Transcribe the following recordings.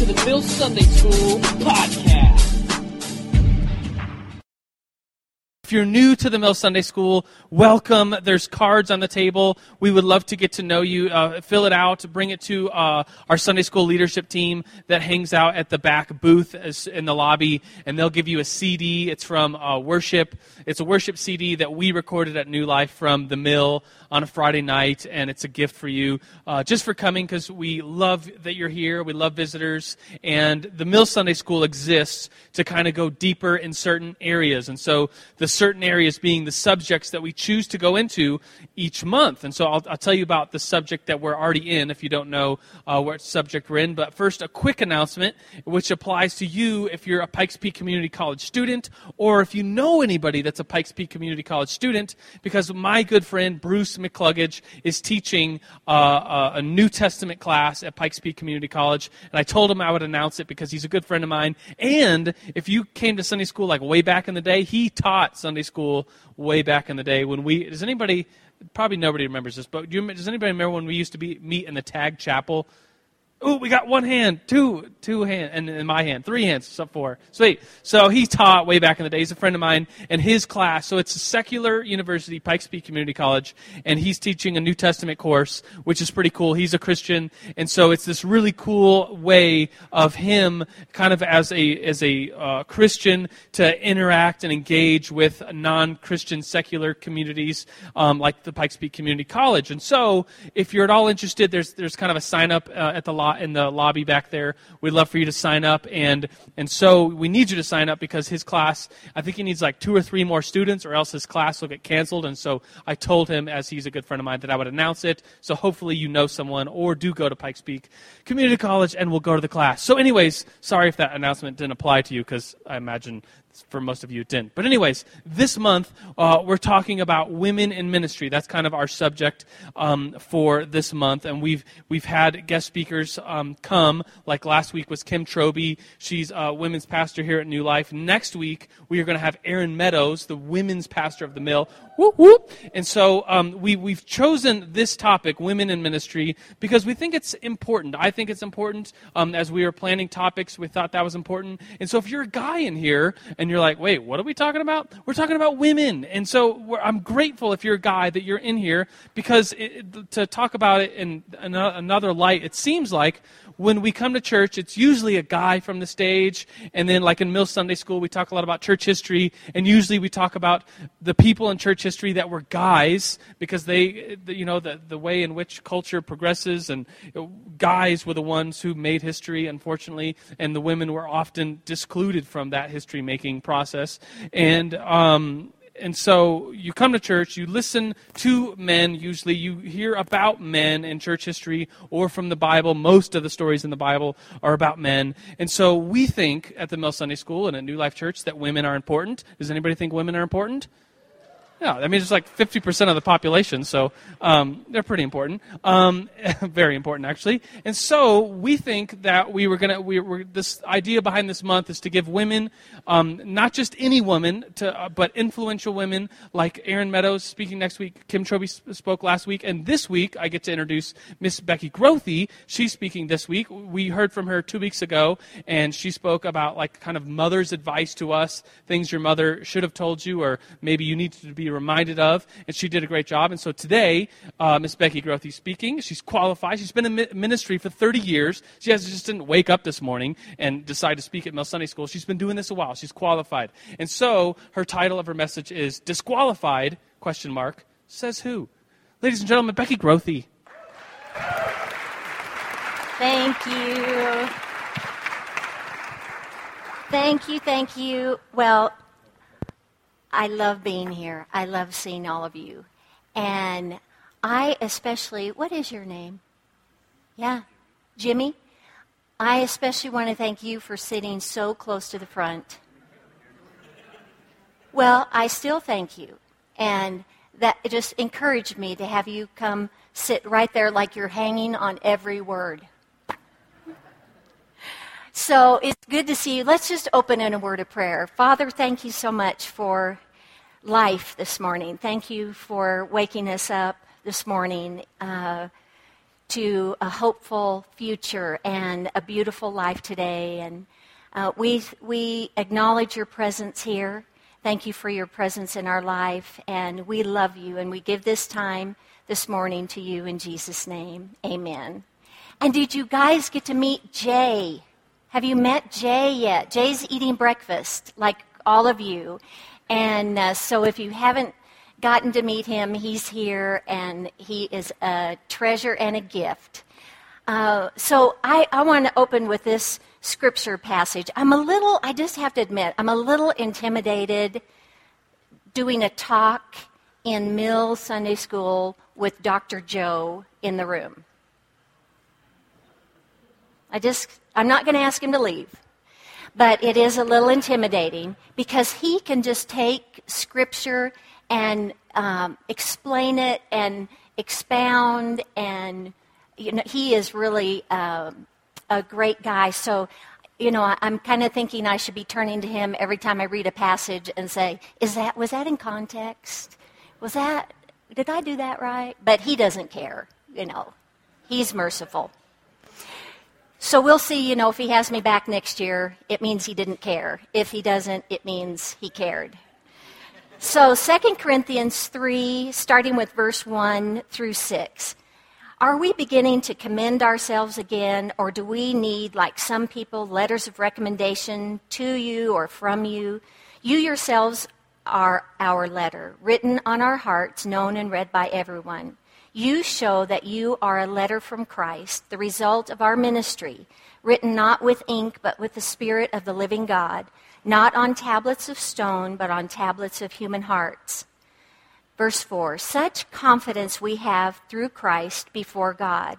to the Mill Sunday School podcast. If you're new to the Mill Sunday School, welcome. There's cards on the table. We would love to get to know you. Uh, fill it out. Bring it to uh, our Sunday School leadership team that hangs out at the back booth in the lobby, and they'll give you a CD. It's from uh, worship. It's a worship CD that we recorded at New Life from the Mill on a Friday night, and it's a gift for you uh, just for coming because we love that you're here. We love visitors, and the Mill Sunday School exists to kind of go deeper in certain areas, and so the certain areas being the subjects that we choose to go into each month. And so I'll, I'll tell you about the subject that we're already in if you don't know uh, what subject we're in. But first, a quick announcement which applies to you if you're a Pikes Peak Community College student or if you know anybody that's a Pikes Peak Community College student, because my good friend Bruce McCluggage is teaching uh, uh a New Testament class at Pikes Peak Community College. And I told him I would announce it because he's a good friend of mine. And if you came to Sunday school like way back in the day, he taught Sunday Sunday school way mm-hmm. back in the day when we. Does anybody? Probably nobody remembers this, but do you, does anybody remember when we used to be meet in the tag chapel Ooh, we got one hand, two, two hand, and in my hand, three hands, so four. Sweet. So he taught way back in the day. He's a friend of mine, and his class. So it's a secular university, Pikes Peak Community College, and he's teaching a New Testament course, which is pretty cool. He's a Christian, and so it's this really cool way of him, kind of as a as a uh, Christian, to interact and engage with non-Christian secular communities um, like the Pikes Peak Community College. And so, if you're at all interested, there's there's kind of a sign up uh, at the lobby in the lobby back there. We'd love for you to sign up, and and so we need you to sign up because his class. I think he needs like two or three more students, or else his class will get canceled. And so I told him, as he's a good friend of mine, that I would announce it. So hopefully you know someone, or do go to Pikes Peak Community College, and we'll go to the class. So, anyways, sorry if that announcement didn't apply to you because I imagine for most of you it didn't. But, anyways, this month uh, we're talking about women in ministry. That's kind of our subject um, for this month. And we've, we've had guest speakers um, come, like last week was Kim Troby. She's a women's pastor here at New Life. Next week, we are going to have Erin Meadows, the women's pastor of the mill. Whoop, whoop. And so um, we, we've chosen this topic, women in ministry, because we think it's important. I think it's important. Um, as we were planning topics, we thought that was important. And so if you're a guy in here and you're like, wait, what are we talking about? We're talking about women. And so I'm grateful if you're a guy that you're in here because it, to talk about it in another light, it seems like when we come to church, it's usually a guy from the stage. And then, like in Mill Sunday School, we talk a lot about church history. And usually we talk about the people in church history that were guys because they, you know, the, the way in which culture progresses. And uh, guys were the ones who made history, unfortunately. And the women were often discluded from that history making process. And, um, and so you come to church, you listen to men, usually you hear about men in church history or from the Bible. Most of the stories in the Bible are about men. And so we think at the Mill Sunday School and at New Life Church that women are important. Does anybody think women are important? Yeah, I mean, it's like 50% of the population, so um, they're pretty important. Um, very important, actually. And so we think that we were going to, we were, this idea behind this month is to give women, um, not just any woman, to, uh, but influential women like Erin Meadows speaking next week, Kim Troby spoke last week, and this week I get to introduce Miss Becky Grothe. She's speaking this week. We heard from her two weeks ago, and she spoke about like kind of mother's advice to us, things your mother should have told you, or maybe you need to be reminded of, and she did a great job. And so today, uh, Miss Becky Grothe speaking. She's qualified. She's been in ministry for 30 years. She has, just didn't wake up this morning and decide to speak at Mill Sunday School. She's been doing this a while. She's qualified. And so her title of her message is Disqualified, question mark, says who? Ladies and gentlemen, Becky Grothe. Thank you. Thank you, thank you. Well, I love being here. I love seeing all of you. And I especially, what is your name? Yeah, Jimmy? I especially want to thank you for sitting so close to the front. Well, I still thank you. And that just encouraged me to have you come sit right there like you're hanging on every word. So it's good to see you. Let's just open in a word of prayer. Father, thank you so much for life this morning. Thank you for waking us up this morning. Uh, to a hopeful future and a beautiful life today. And uh, we, we acknowledge your presence here. Thank you for your presence in our life. And we love you. And we give this time this morning to you in Jesus' name. Amen. And did you guys get to meet Jay? Have you met Jay yet? Jay's eating breakfast, like all of you. And uh, so if you haven't gotten to meet him, he's here, and he is a treasure and a gift. Uh, so I, I want to open with this scripture passage. I'm a little, I just have to admit, I'm a little intimidated doing a talk in Mill Sunday School with Dr. Joe in the room. I just, I'm not going to ask him to leave. But it is a little intimidating because he can just take scripture and um, explain it and expound, and you know, he is really um, a great guy. So, you know, I'm kind of thinking I should be turning to him every time I read a passage and say, "Is that was that in context? Was that did I do that right?" But he doesn't care. You know, he's merciful. So we'll see, you know, if he has me back next year, it means he didn't care. If he doesn't, it means he cared. So 2 Corinthians 3, starting with verse 1 through 6. Are we beginning to commend ourselves again, or do we need, like some people, letters of recommendation to you or from you? You yourselves are our letter, written on our hearts, known and read by everyone. You show that you are a letter from Christ, the result of our ministry, written not with ink, but with the Spirit of the living God, not on tablets of stone, but on tablets of human hearts. Verse 4 Such confidence we have through Christ before God.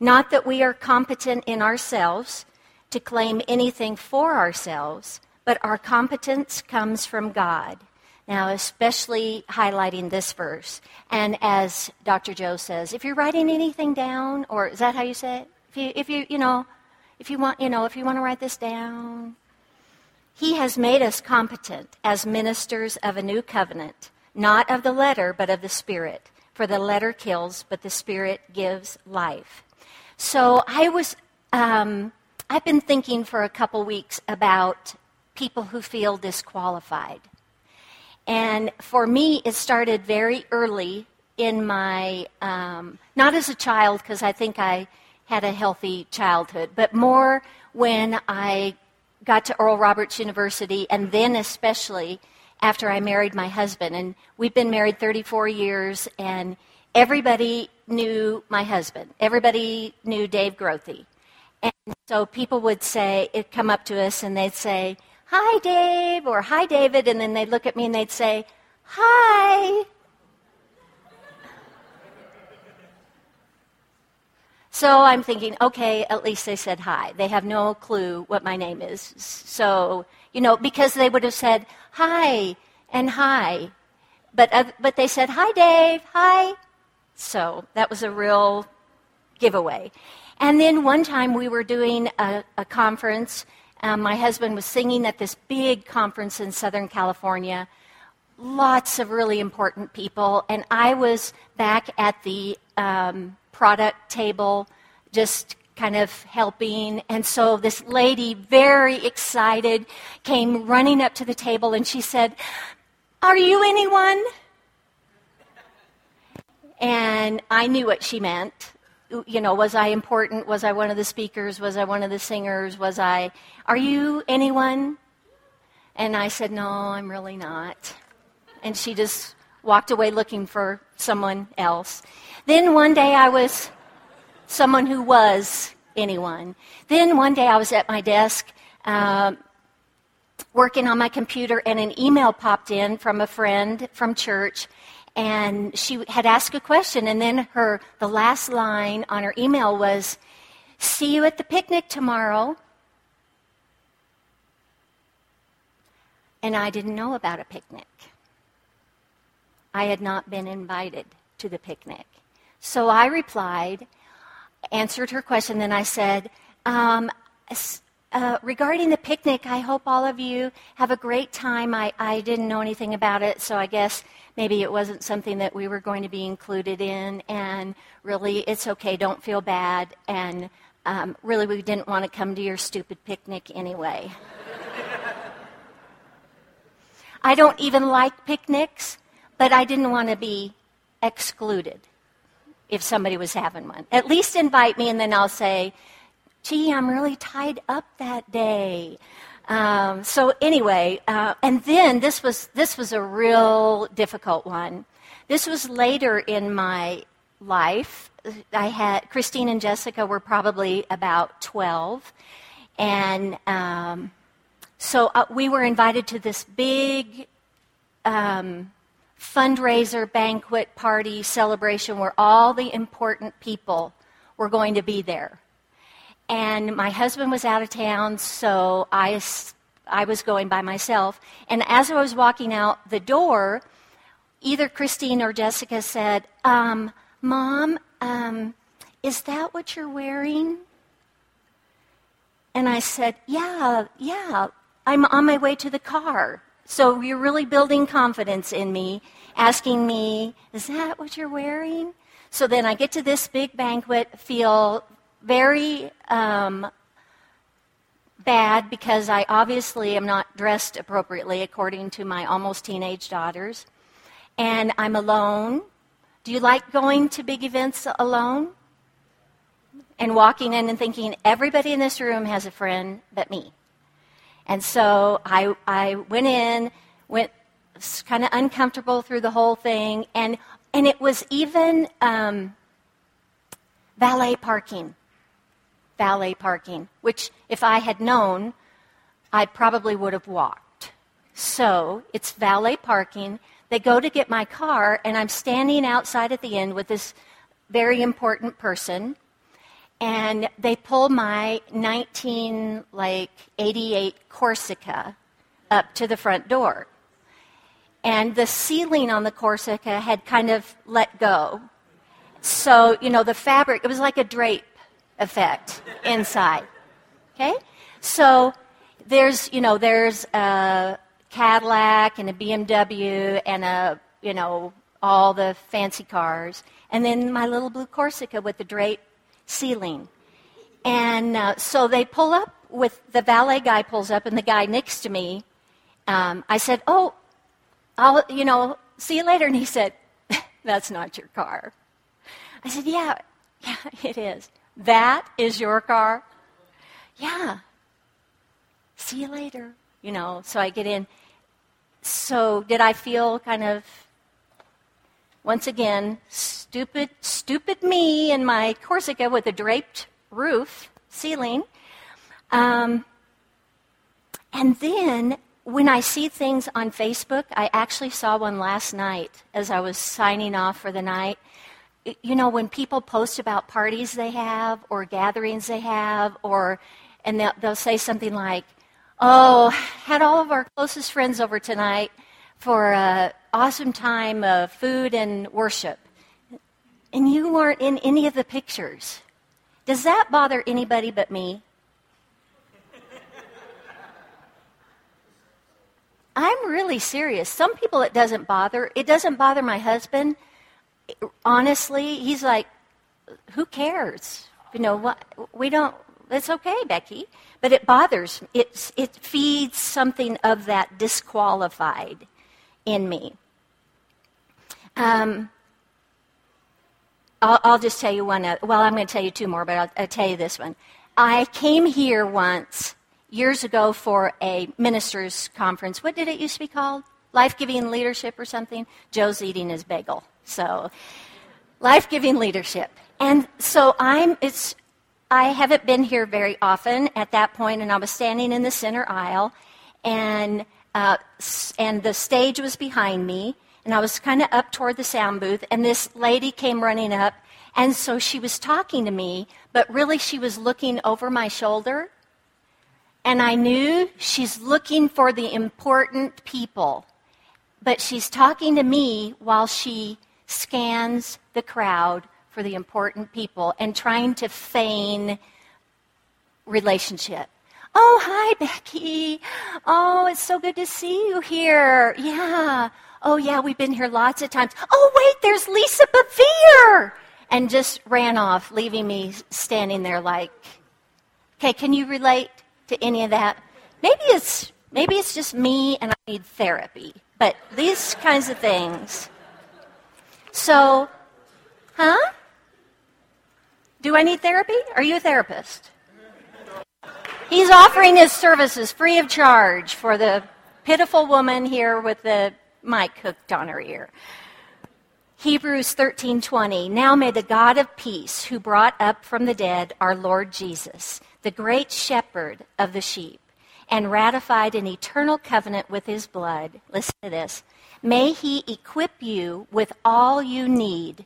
Not that we are competent in ourselves to claim anything for ourselves, but our competence comes from God now, especially highlighting this verse. And as Dr. Joe says, if you're writing anything down, or is that how you say it? If you, if you, you know, if you want, you know, if you want to write this down, he has made us competent as ministers of a new covenant, not of the letter, but of the Spirit. For the letter kills, but the Spirit gives life. So I was, um, I've been thinking for a couple weeks about people who feel disqualified. And for me, it started very early in my, um, not as a child, because I think I had a healthy childhood, but more when I got to Oral Roberts University, and then especially after I married my husband. And we've been married 34 years, and everybody knew my husband. Everybody knew Dave Grothe. And so people would say, come up to us and they'd say, Hi, Dave, or Hi, David, and then they'd look at me and they'd say, Hi. So I'm thinking, okay, at least they said hi. They have no clue what my name is. So, you know, because they would have said hi and hi. But, uh, but they said, hi, Dave, hi. So that was a real giveaway. And then one time we were doing a, a conference um, my husband was singing at this big conference in Southern California. Lots of really important people. And I was back at the um, product table, just kind of helping. And so this lady, very excited, came running up to the table and she said, Are you anyone? And I knew what she meant you know, was I important? Was I one of the speakers? Was I one of the singers? Was I, are you anyone? And I said, no, I'm really not. And she just walked away looking for someone else. Then one day I was someone who was anyone. Then one day I was at my desk uh, working on my computer, and an email popped in from a friend from church and she had asked a question and then her the last line on her email was see you at the picnic tomorrow. And i didn't know about a picnic. I had not been invited to the picnic. So i replied answered her question then i said um, uh, regarding the picnic, I hope all of you have a great time. I, I didn't know anything about it, so I guess maybe it wasn't something that we were going to be included in. And really, it's okay. Don't feel bad. And um, really, we didn't want to come to your stupid picnic anyway. I don't even like picnics, but I didn't want to be excluded if somebody was having one. At least invite me, and then I'll say, gee, I'm really tied up that day. Um, so anyway, uh, and then this was this was a real difficult one. This was later in my life. I had Christine and Jessica were probably about twelve, and um, so uh, we were invited to this big um, fundraiser, banquet, party, celebration where all the important people were going to be there. And my husband was out of town, so I, I was going by myself. And as I was walking out the door, either Christine or Jessica said, um, Mom, um, is that what you're wearing? And I said, Yeah, yeah, I'm on my way to the car. So you're really building confidence in me, asking me, Is that what you're wearing? So then I get to this big banquet, feel very um, bad because I obviously am not dressed appropriately according to my almost teenage daughters. And I'm alone. Do you like going to big events alone? And walking in and thinking, everybody in this room has a friend but me. And so I, I went in, went kind of uncomfortable through the whole thing, and, and it was even um, valet parking valet parking, which if I had known, I probably would have walked. So it's valet parking. They go to get my car, and I'm standing outside at the end with this very important person, and they pull my 19 like 88 Corsica up to the front door. And the ceiling on the Corsica had kind of let go. So, you know, the fabric, it was like a drape effect inside. Okay? So there's, you know, there's a Cadillac and a BMW and a, you know, all the fancy cars. And then my little blue Corsica with the drape ceiling. And uh, so they pull up with the valet guy pulls up and the guy next to me. Um, I said, "Oh, I'll you know see you later." And he said, "That's not your car." I said, "Yeah, yeah, it is." That is your car? Yeah. See you later. You know, so I get in. So did I feel kind of once again stupid stupid me in my Corsica with a draped roof ceiling. Um, and then when I see things on Facebook, I actually saw one last night as I was signing off for the night you know, when people post about parties they have or gatherings they have, or and they'll, they'll say something like, "Oh, had all of our closest friends over tonight for an awesome time of food and worship," and you weren't in any of the pictures. Does that bother anybody but me? I'm really serious. Some people it doesn't bother. It doesn't bother my husband honestly, he's like, who cares? You know, what, we don't, it's okay, Becky. But it bothers, it, it feeds something of that disqualified in me. Um, I'll, I'll, just tell you one. Other, well, I'm going to tell you two more, but I'll, I'll tell you this one. I came here once years ago for a ministers' conference. What did it used to be called? Life Giving Leadership or something? Joe's eating his bagel. So, life giving leadership. And so I'm, it's, I haven't been here very often at that point, and I was standing in the center aisle, and, uh, and the stage was behind me, and I was kind of up toward the sound booth, and this lady came running up, and so she was talking to me, but really she was looking over my shoulder, and I knew she's looking for the important people, but she's talking to me while she scans the crowd for the important people and trying to feign relationship. Oh, hi, Becky. Oh, it's so good to see you here. Yeah. Oh, yeah, we've been here lots of times. Oh, wait, there's Lisa Bevere. And just ran off, leaving me standing there like, okay, can you relate to any of that? Maybe it's, maybe it's just me and I need therapy. But these kinds of things. So, huh? Do I need therapy? Are you a therapist? He's offering his services free of charge for the pitiful woman here with the mic hooked on her ear. Hebrews 13:20 Now may the God of peace who brought up from the dead our Lord Jesus the great shepherd of the sheep and ratified an eternal covenant with his blood listen to this may he equip you with all you need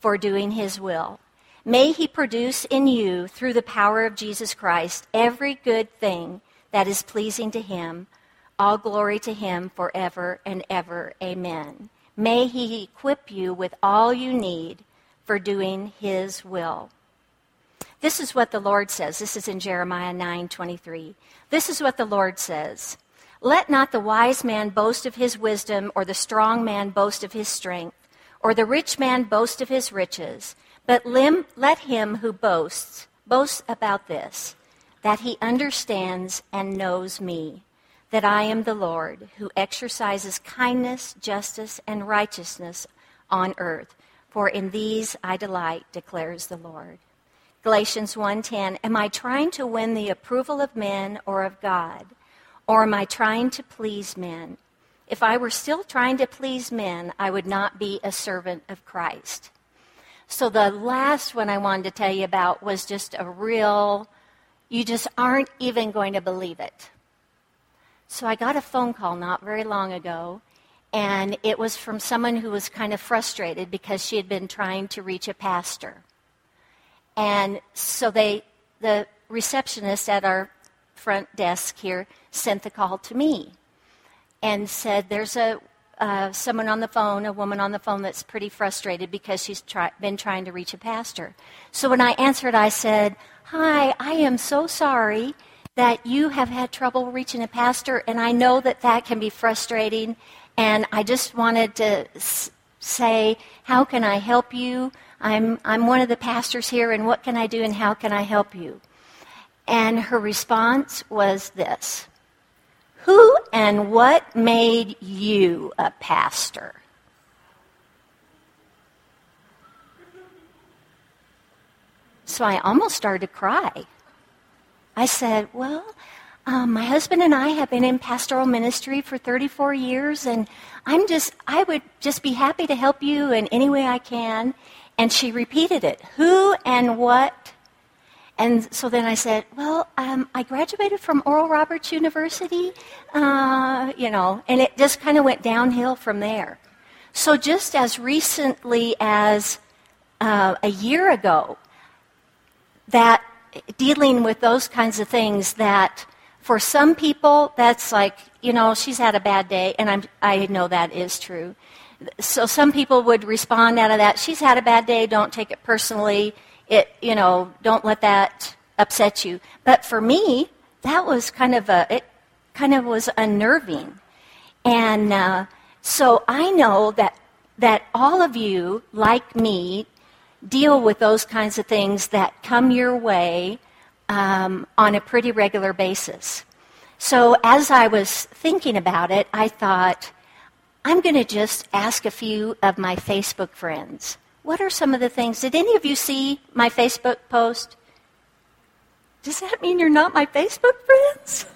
for doing his will May he produce in you, through the power of Jesus Christ, every good thing that is pleasing to him. All glory to him forever and ever. Amen. May he equip you with all you need for doing his will. This is what the Lord says. This is in Jeremiah 9:23. This is what the Lord says. Let not the wise man boast of his wisdom or the strong man boast of his strength or the rich man boast of his riches but let him who boasts boast about this, that he understands and knows me, that I am the Lord, who exercises kindness, justice, and righteousness on earth. For in these I delight, declares the Lord. Galatians 1:10 Am I trying to win the approval of men or of God? Or am I trying to please men? If I were still trying to please men, I would not be a servant of Christ. So the last one I wanted to tell you about was just a real, you just aren't even going to believe it. So I got a phone call not very long ago, and it was from someone who was kind of frustrated because she had been trying to reach a pastor. And so they, the receptionist at our front desk here sent the call to me and said, There's a uh, someone on the phone, a woman on the phone that's pretty frustrated because she's try- been trying to reach a pastor. So when I answered, I said, Hi, I am so sorry that you have had trouble reaching a pastor, and I know that that can be frustrating. And I just wanted to s- say, How can I help you? I'm, I'm one of the pastors here, and what can I do, and how can I help you? And her response was this who and what made you a pastor? So I almost started to cry. I said, Well, um, my husband and I have been in pastoral ministry for 34 years, and I'm just, I would just be happy to help you in any way I can. And she repeated it Who and what and so then I said, well, um, I graduated from Oral Roberts University, uh, you know, and it just kind of went downhill from there. So just as recently as uh, a year ago, that dealing with those kinds of things that for some people that's like you know she's had a bad day and I'm, i know that is true so some people would respond out of that she's had a bad day don't take it personally it, you know, don't let that upset you. But for me, that was kind of a, it kind of was unnerving. And uh, so I know that, that all of you, like me, deal with those kinds of things that come your way um, on a pretty regular basis. So as I was thinking about it, I thought, I'm going to just ask a few of my Facebook friends what are some of the things? Did any of you see my Facebook post? Does that mean you're not my Facebook friends?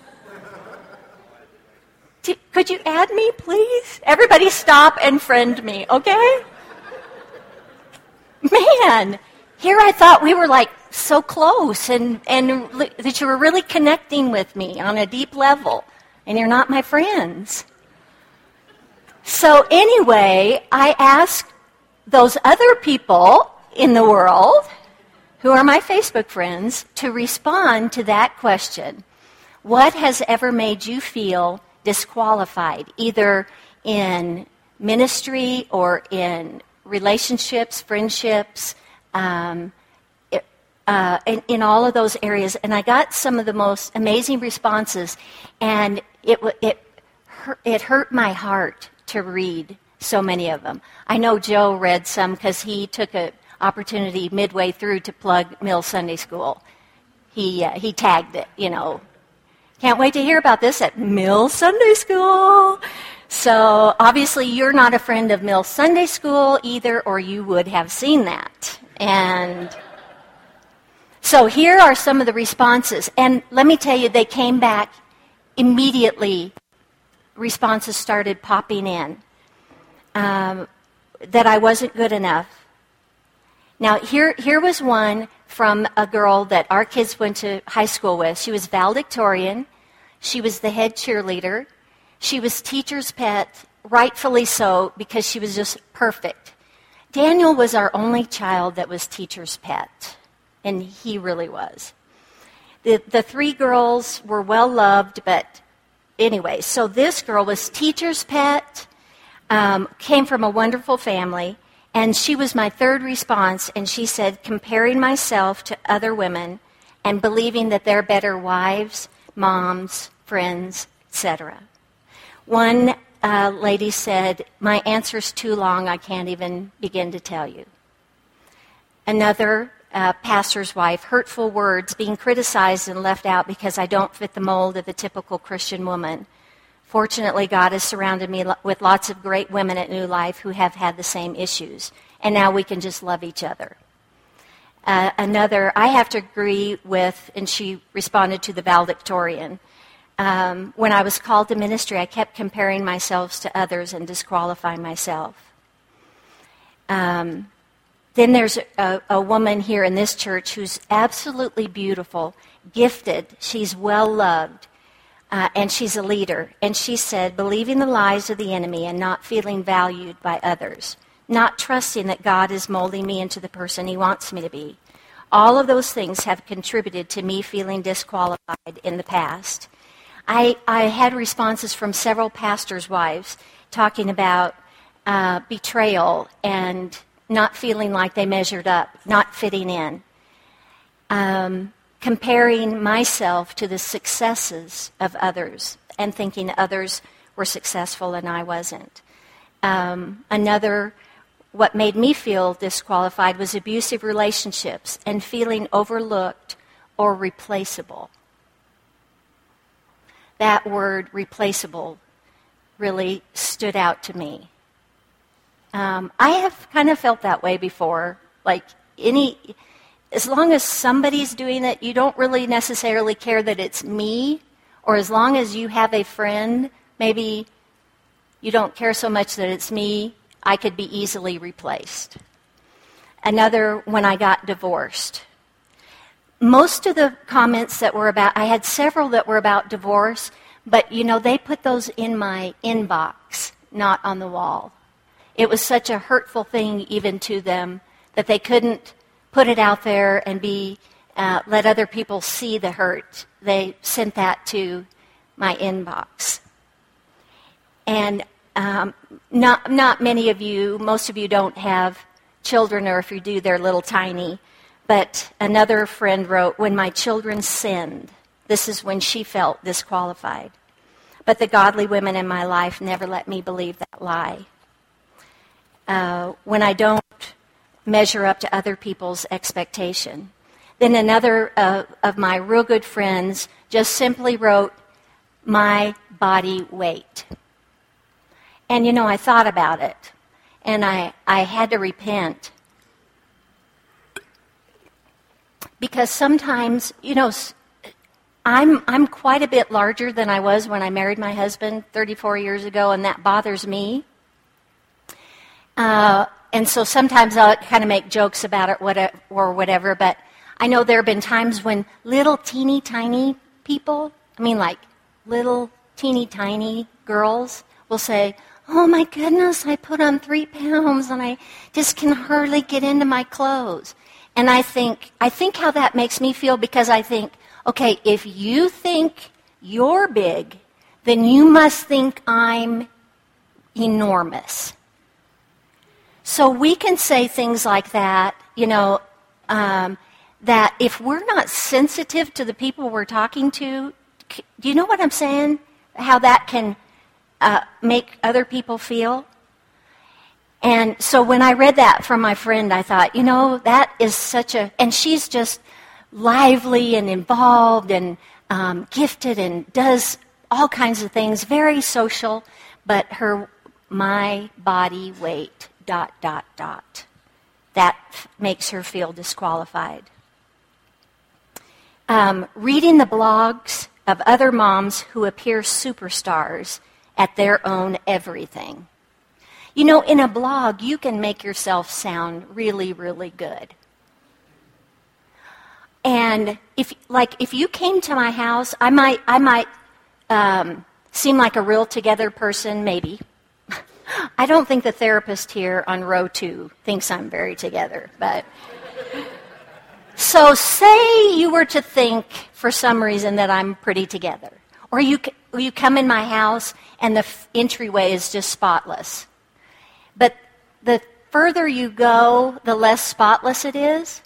could you add me, please? Everybody stop and friend me, okay? Man, here I thought we were like so close and, and that you were really connecting with me on a deep level, and you're not my friends. So, anyway, I asked those other people in the world who are my Facebook friends to respond to that question. What has ever made you feel disqualified, either in ministry or in relationships, friendships, um, uh, in, in all of those areas. And I got some of the most amazing responses, and it, it, it hurt my heart to read so many of them. I know Joe read some because he took an opportunity midway through to plug Mill Sunday School. He, uh, he tagged it, you know. Can't wait to hear about this at Mill Sunday School. So obviously, you're not a friend of Mill Sunday School either, or you would have seen that. And so here are some of the responses. And let me tell you, they came back immediately. Responses started popping in um, that I wasn't good enough. Now, here, here was one from a girl that our kids went to high school with. She was valedictorian. She was the head cheerleader. She was teacher's pet, rightfully so, because she was just perfect. Daniel was our only child that was teacher's pet, and he really was. The, the three girls were well loved, but anyway, so this girl was teacher's pet, um, came from a wonderful family, and she was my third response, and she said, comparing myself to other women and believing that they're better wives, moms, friends, etc. One uh, lady said, My answer's too long, I can't even begin to tell you. Another uh, pastor's wife, hurtful words, being criticized and left out because I don't fit the mold of the typical Christian woman. Fortunately, God has surrounded me with lots of great women at New Life who have had the same issues, and now we can just love each other. Uh, another, I have to agree with, and she responded to the valedictorian um, when I was called to ministry, I kept comparing myself to others and disqualifying myself. Um, then there's a, a, woman here in this church who's absolutely beautiful, gifted, she's well loved, uh, and she's a leader. And she said, believing the lies of the enemy and not feeling valued by others, not trusting that God is molding me into the person he wants me to be. All of those things have contributed to me feeling disqualified in the past. I, I had responses from several pastors' wives talking about uh, betrayal and not feeling like they measured up, not fitting in, um, comparing myself to the successes of others and thinking others were successful and I wasn't. Um, another, what made me feel disqualified was abusive relationships and feeling overlooked or replaceable that word replaceable really stood out to me. Um, I have kind of felt that way before. Like any, as long as somebody's doing it, you don't really necessarily care that it's me, or as long as you have a friend, maybe you don't care so much that it's me, I could be easily replaced. Another, when I got divorced most of the comments that were about, I had several that were about divorce, but you know, they put those in my inbox, not on the wall. It was such a hurtful thing even to them that they couldn't put it out there and be uh, let other people see the hurt. They sent that to my inbox. And um, not, not many of you, most of you don't have children, or if you do, they're little tiny. But another friend wrote, When my children sinned, this is when she felt disqualified. But the godly women in my life never let me believe that lie. Uh, when I don't measure up to other people's expectation. Then another uh, of my real good friends just simply wrote, My body weight. And you know, I thought about it, and I, I had to repent because sometimes, you know, I'm, I'm quite a bit larger than I was when I married my husband 34 years ago, and that bothers me. Uh, and so sometimes I'll kind of make jokes about it or whatever, but I know there have been times when little teeny tiny people, I mean like little teeny tiny girls, will say, Oh my goodness, I put on three pounds and I just can hardly get into my clothes. And I think, I think how that makes me feel because I think, okay, if you think you're big, then you must think I'm enormous. So we can say things like that, you know, um, that if we're not sensitive to the people we're talking to, do you know what I'm saying? How that can uh, make other people feel? And so when I read that from my friend, I thought, you know, that is such a, and she's just lively and involved and um, gifted and does all kinds of things, very social, but her, my body weight, dot, dot, dot. That f- makes her feel disqualified. Um, reading the blogs of other moms who appear superstars at their own everything. You know, in a blog, you can make yourself sound really, really good. And if, like, if you came to my house, I might, I might um, seem like a real together person, maybe. I don't think the therapist here on row two thinks I'm very together, but. So, say you were to think for some reason that I'm pretty together, or you, you come in my house and the entryway is just spotless. But the further you go, the less spotless it is.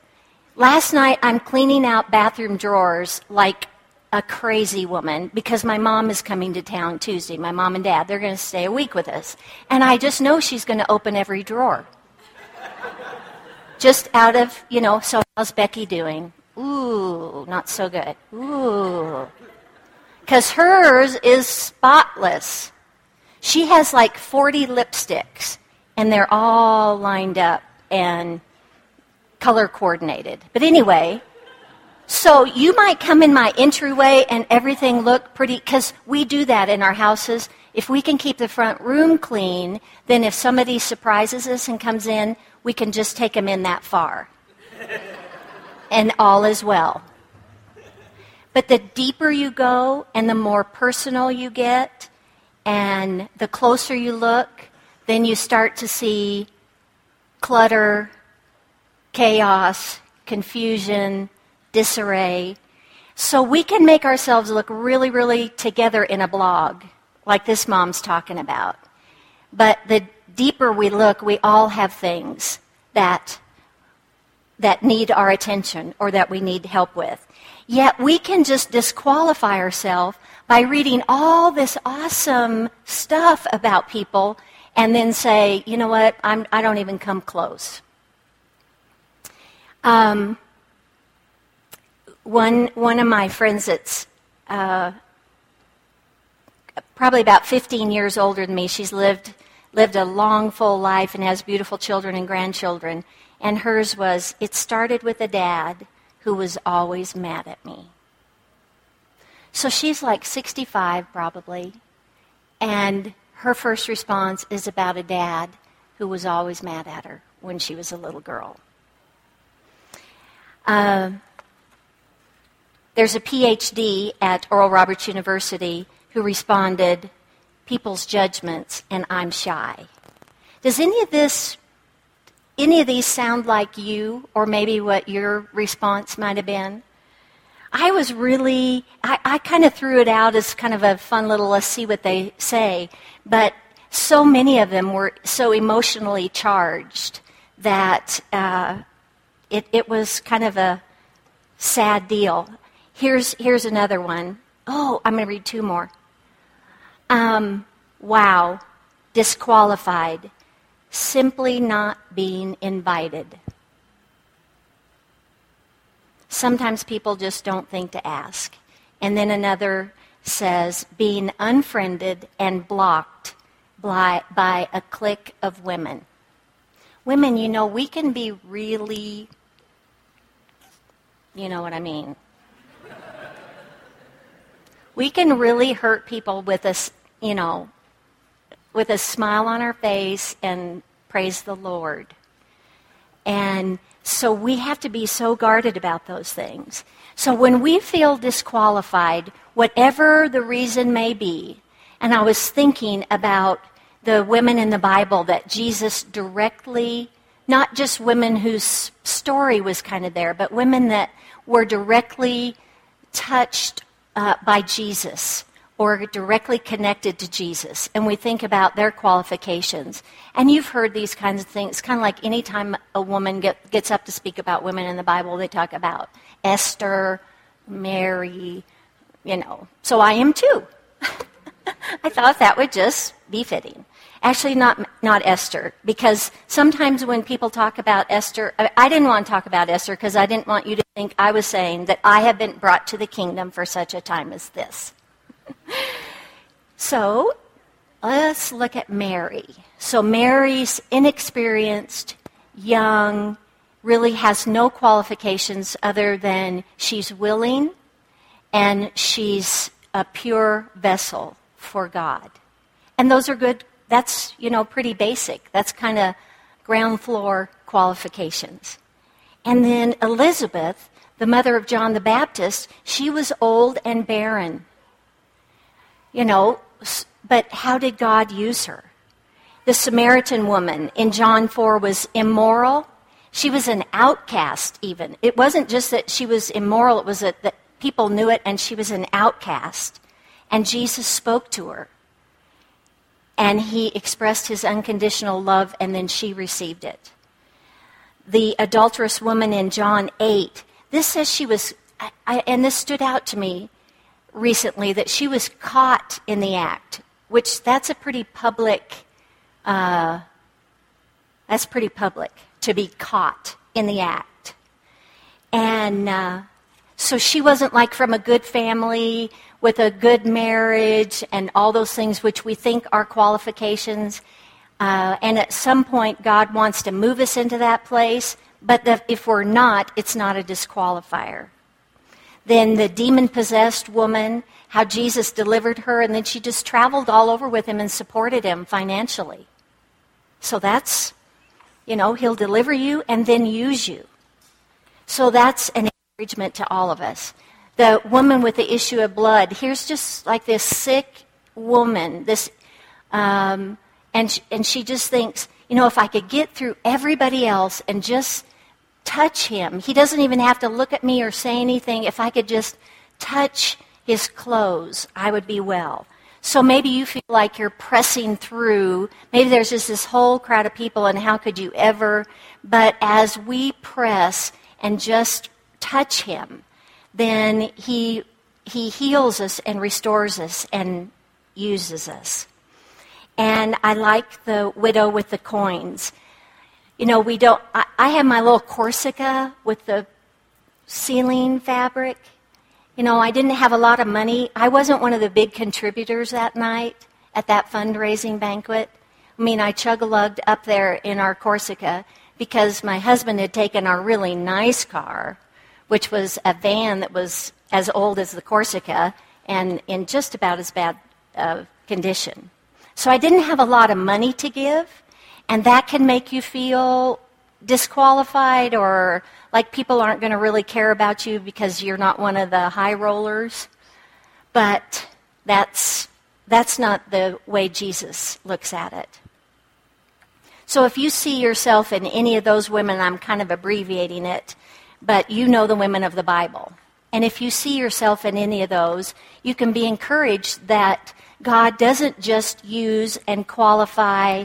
Last night, I'm cleaning out bathroom drawers like a crazy woman because my mom is coming to town Tuesday. My mom and dad, they're going to stay a week with us. And I just know she's going to open every drawer. just out of, you know, so how's Becky doing? Ooh, not so good. Ooh. Because hers is spotless. She has like 40 lipsticks, and they're all lined up and color coordinated. But anyway, so you might come in my entryway and everything look pretty, because we do that in our houses. If we can keep the front room clean, then if somebody surprises us and comes in, we can just take them in that far. and all is well. But the deeper you go and the more personal you get, and the closer you look, then you start to see clutter, chaos, confusion, disarray. So we can make ourselves look really, really together in a blog, like this mom's talking about. But the deeper we look, we all have things that, that need our attention or that we need help with. Yet we can just disqualify ourselves by reading all this awesome stuff about people and then say, you know what, I'm, I do not even come close. Um, one, one of my friends that's uh, probably about 15 years older than me, she's lived, lived a long, full life and has beautiful children and grandchildren. And hers was, it started with a dad who was always mad at me. So she's like 65 probably. And her first response is about a dad who was always mad at her when she was a little girl. Uh, there's a PhD at Oral Roberts University who responded, People's judgments, and I'm shy. Does any of this, any of these sound like you, or maybe what your response might have been? I was really, I, I kind of threw it out as kind of a fun little, let's see what they say. But so many of them were so emotionally charged that uh, it, it was kind of a sad deal. Here's, here's another one. Oh, I'm going to read two more. Um, wow, disqualified, simply not being invited. Sometimes people just don't think to ask. And then another says, being unfriended and blocked by, by a clique of women. Women, you know, we can be really, you know what I mean. We can really hurt people with a, you know, with a smile on our face and praise the Lord. And so we have to be so guarded about those things. So when we feel disqualified, whatever the reason may be, and I was thinking about the women in the Bible that Jesus directly, not just women whose story was kind of there, but women that were directly touched uh, by Jesus or directly connected to Jesus, and we think about their qualifications. And you've heard these kinds of things, kind of like anytime a woman get, gets up to speak about women in the Bible, they talk about Esther, Mary, you know. So I am too. I thought that would just be fitting. Actually, not, not Esther, because sometimes when people talk about Esther, I didn't want to talk about Esther because I didn't want you to think I was saying that I have been brought to the kingdom for such a time as this. so, let's look at Mary. So, Mary's inexperienced, young, really has no qualifications other than she's willing and she's a pure vessel for God. And those are good that's, you know, pretty basic. That's kind of ground floor qualifications. And then Elizabeth, the mother of John the Baptist, she was old and barren. You know, but how did God use her? The Samaritan woman in John 4 was immoral. She was an outcast, even. It wasn't just that she was immoral, it was that, people knew it and she was an outcast. And Jesus spoke to her and he expressed his unconditional love, and then she received it. The adulterous woman in John 8, this says she was, I, and this stood out to me recently, that she was caught in the act, which that's a pretty public, uh, that's pretty public to be caught in the act. And uh, so she wasn't like from a good family with a good marriage and all those things which we think are qualifications. Uh, and at some point, God wants to move us into that place, but the, if we're not, it's not a disqualifier. Then the demon possessed woman, how Jesus delivered her, and then she just traveled all over with him and supported him financially. So that's, you know, he'll deliver you and then use you. So that's an encouragement to all of us the woman with the issue of blood. Here's just like this sick woman, this, um, and she, and she just thinks, you know, if I could get through everybody else and just touch him, he doesn't even have to look at me or say anything. If I could just touch his clothes, I would be well. So maybe you feel like you're pressing through. Maybe there's just this whole crowd of people, and how could you ever? But as we press and just touch him, then he, he heals us and restores us and uses us. And I like the widow with the coins. You know, we don't, I, I have my little Corsica with the ceiling fabric. You know, I didn't have a lot of money. I wasn't one of the big contributors that night at that fundraising banquet. I mean, I chug a lugged up there in our Corsica because my husband had taken our really nice car which was a van that was as old as the Corsica and in just about as bad uh, condition. So I didn't have a lot of money to give, and that can make you feel disqualified or like people aren't going to really care about you because you're not one of the high rollers. But that's, that's not the way Jesus looks at it. So if you see yourself in any of those women, I'm kind of abbreviating it, but you know the women of the Bible. And if you see yourself in any of those, you can be encouraged that God doesn't just use and qualify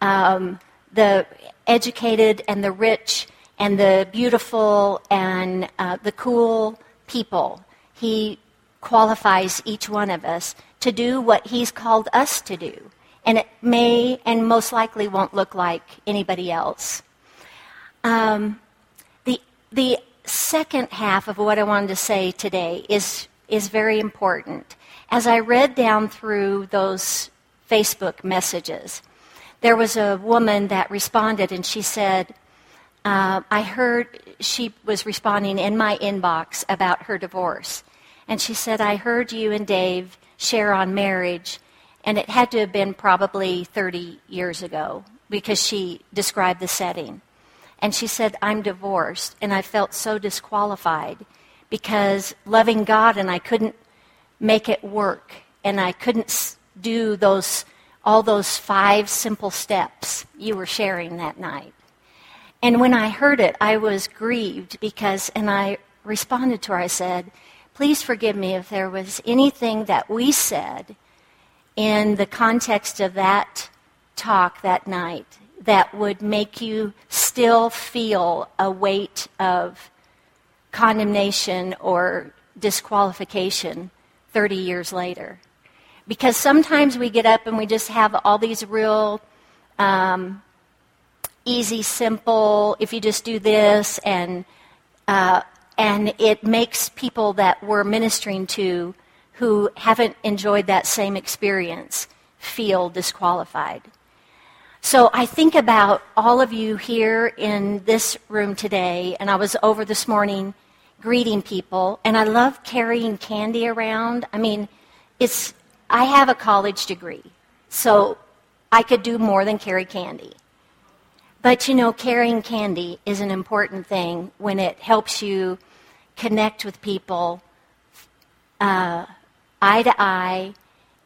um, the educated and the rich and the beautiful and uh, the cool people. He qualifies each one of us to do what He's called us to do. And it may and most likely won't look like anybody else. Um, the second half of what I wanted to say today is, is very important. As I read down through those Facebook messages, there was a woman that responded and she said, uh, I heard she was responding in my inbox about her divorce. And she said, I heard you and Dave share on marriage, and it had to have been probably 30 years ago because she described the setting. And she said, I'm divorced. And I felt so disqualified because loving God and I couldn't make it work. And I couldn't do those, all those five simple steps you were sharing that night. And when I heard it, I was grieved because, and I responded to her, I said, please forgive me if there was anything that we said in the context of that talk that night that would make you still feel a weight of condemnation or disqualification 30 years later. Because sometimes we get up and we just have all these real um, easy, simple, if you just do this, and, uh, and it makes people that we're ministering to who haven't enjoyed that same experience feel disqualified. So I think about all of you here in this room today, and I was over this morning greeting people, and I love carrying candy around. I mean, it's I have a college degree, so I could do more than carry candy. But you know, carrying candy is an important thing when it helps you connect with people uh, eye to eye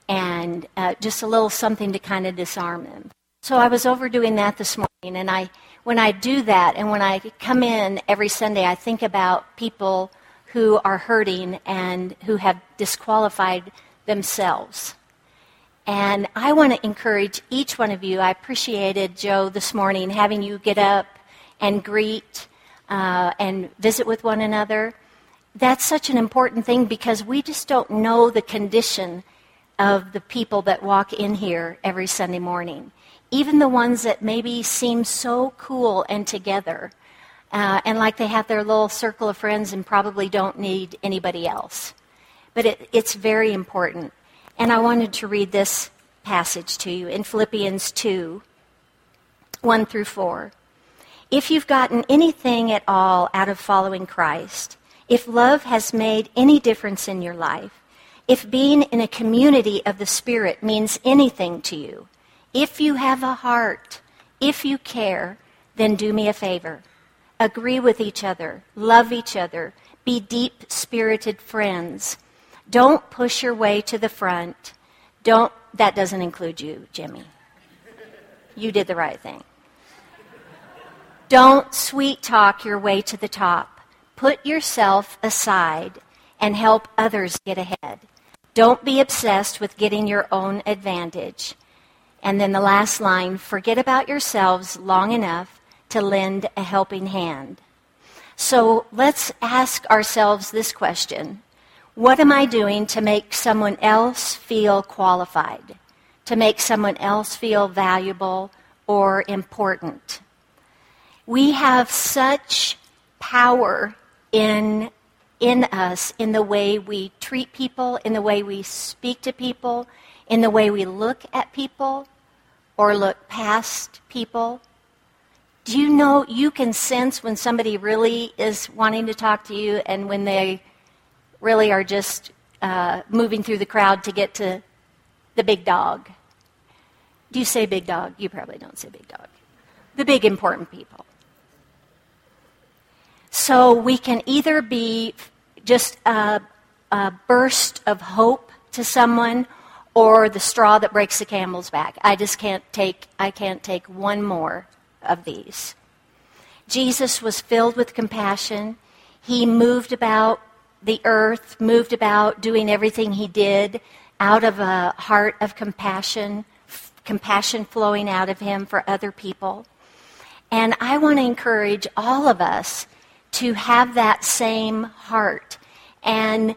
and uh, just a little something to kind of disarm them. So I was overdoing that this morning, and I, when I do that, and when I come in every Sunday, I think about people who are hurting and who have disqualified themselves. And I want to encourage each one of you. I appreciated, Joe, this morning having you get up and greet uh, and visit with one another. That's such an important thing because we just don't know the condition of the people that walk in here every Sunday morning. Even the ones that maybe seem so cool and together uh, and like they have their little circle of friends and probably don't need anybody else. But it, it's very important. And I wanted to read this passage to you in Philippians 2 1 through 4. If you've gotten anything at all out of following Christ, if love has made any difference in your life, if being in a community of the Spirit means anything to you, if you have a heart, if you care, then do me a favor agree with each other, love each other, be deep spirited friends. Don't push your way to the front. Don't, that doesn't include you, Jimmy. You did the right thing. Don't sweet talk your way to the top. Put yourself aside and help others get ahead. Don't be obsessed with getting your own advantage. And then the last line forget about yourselves long enough to lend a helping hand. So let's ask ourselves this question What am I doing to make someone else feel qualified? To make someone else feel valuable or important? We have such power in, in us in the way we treat people, in the way we speak to people, in the way we look at people or look past people. Do you know you can sense when somebody really is wanting to talk to you and when they really are just uh, moving through the crowd to get to the big dog? Do you say big dog? You probably don't say big dog. The big important people. So we can either be just a, a burst of hope to someone or the straw that breaks the camel's back. I just can't take I can't take one more of these. Jesus was filled with compassion. He moved about the earth, moved about doing everything he did out of a heart of compassion, f- compassion flowing out of him for other people. And I want to encourage all of us to have that same heart. And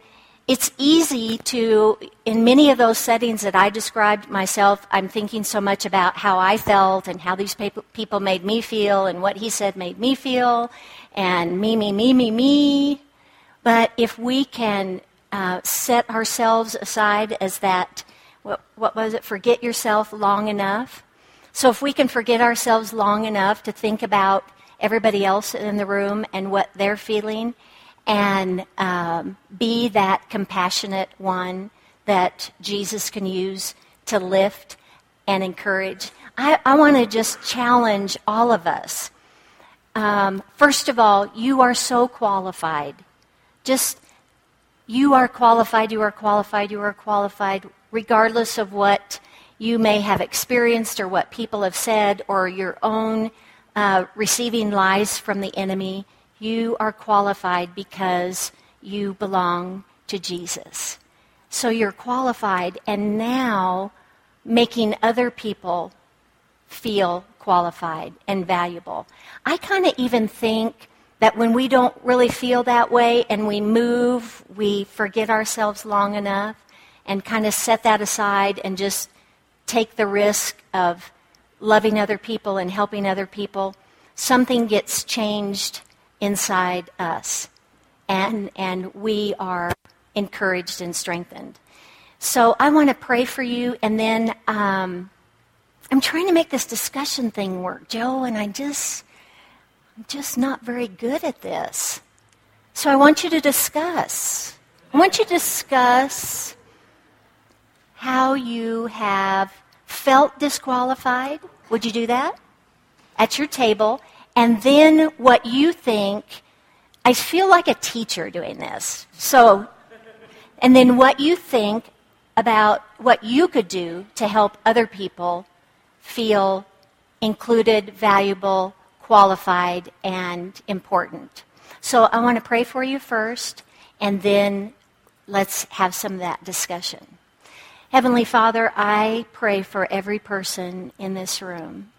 it's easy to, in many of those settings that I described myself, I'm thinking so much about how I felt and how these people made me feel and what he said made me feel and me, me, me, me, me. But if we can uh, set ourselves aside as that, what, what was it, forget yourself long enough. So if we can forget ourselves long enough to think about everybody else in the room and what they're feeling, and um, be that compassionate one that Jesus can use to lift and encourage. I, I want to just challenge all of us. Um, first of all, you are so qualified. Just, you are qualified, you are qualified, you are qualified, regardless of what you may have experienced or what people have said or your own uh, receiving lies from the enemy. You are qualified because you belong to Jesus. So you're qualified, and now making other people feel qualified and valuable. I kind of even think that when we don't really feel that way and we move, we forget ourselves long enough and kind of set that aside and just take the risk of loving other people and helping other people, something gets changed inside us. And, and we are encouraged and strengthened. So I want to pray for you, and then um, I'm trying to make this discussion thing work, Joe, and I just, I'm just not very good at this. So I want you to discuss. I want you to discuss how you have felt disqualified. Would you do that? At your table. And then what you think. I feel like a teacher doing this. So, and then what you think about what you could do to help other people feel included, valuable, qualified, and important. So I want to pray for you first, and then let's have some of that discussion. Heavenly Father, I pray for every person in this room.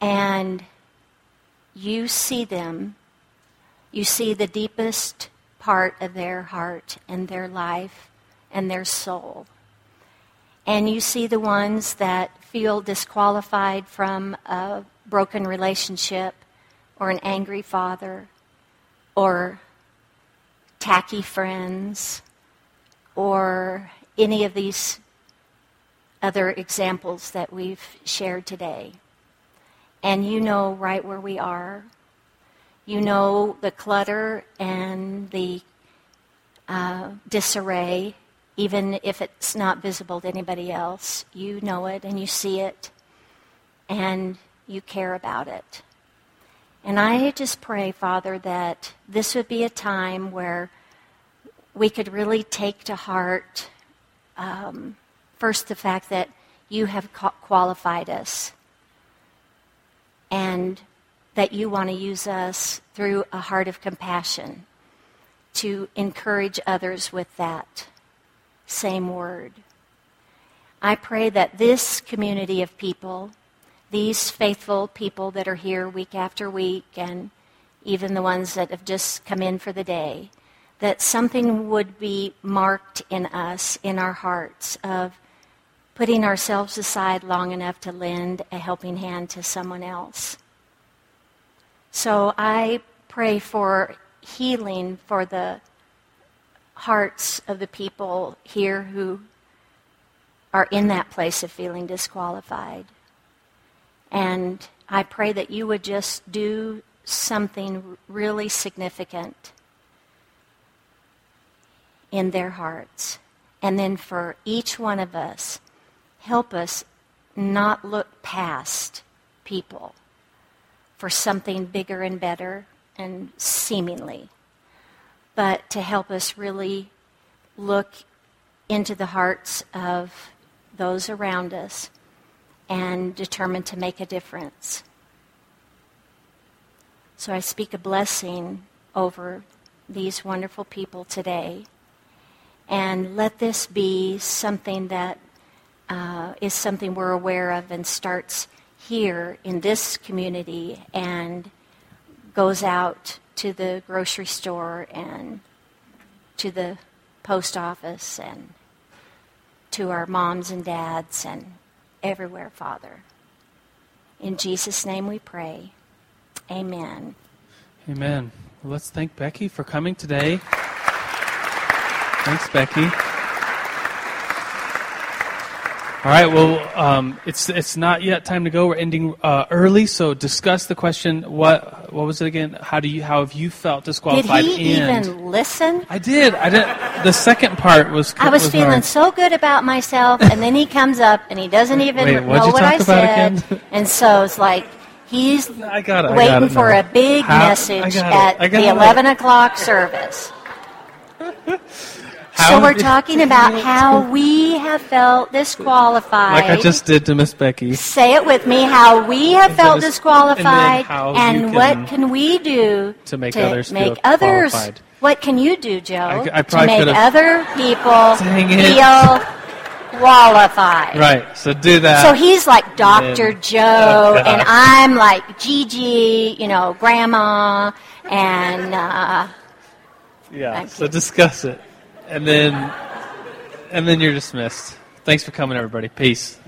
And you see them. You see the deepest part of their heart and their life and their soul. And you see the ones that feel disqualified from a broken relationship or an angry father or tacky friends or any of these other examples that we've shared today. And you know right where we are. You know the clutter and the uh, disarray, even if it's not visible to anybody else. You know it and you see it, and you care about it. And I just pray, Father, that this would be a time where we could really take to heart um, first the fact that you have qualified us and that you want to use us through a heart of compassion to encourage others with that same word. I pray that this community of people, these faithful people that are here week after week, and even the ones that have just come in for the day, that something would be marked in us, in our hearts, of putting ourselves aside long enough to lend a helping hand to someone else. So I pray for healing for the hearts of the people here who are in that place of feeling disqualified. And I pray that you would just do something really significant in their hearts. And then for each one of us, help us not look past people for something bigger and better and seemingly, but to help us really look into the hearts of those around us and determine to make a difference. So I speak a blessing over these wonderful people today. And let this be something that uh, is something we're aware of and starts here in this community and goes out to the grocery store and to the post office and to our moms and dads and everywhere, Father. In Jesus' name we pray. Amen. Amen. Well, let's thank Becky for coming today. Thanks, Becky. All right. Well, um, it's it's not yet time to go. We're ending uh, early, so discuss the question. What what was it again? How do you how have you felt disqualified? Did he and even listen? I did. I did. The second part was. I was, was feeling hard. so good about myself, and then he comes up and he doesn't even Wait, know what I said, again? and so it's like he's I got it. Waiting for now. a big How- message I got it. at the it. 11 o'clock service. How so we're talking about how we have felt disqualified. Like I just did to Miss Becky. Say it with me, how we have felt it's- disqualified, and and you what can- can we do to make others make feel others qualified. What can you do, Joe, I- I to make other people feel qualified? Right. So do that. So he's like Dr. then- Joe, Oh, and I'm like Gigi, you know, Grandma, and uh, yeah. So discuss it, and then and then you're dismissed. Thanks for coming, everybody. Peace.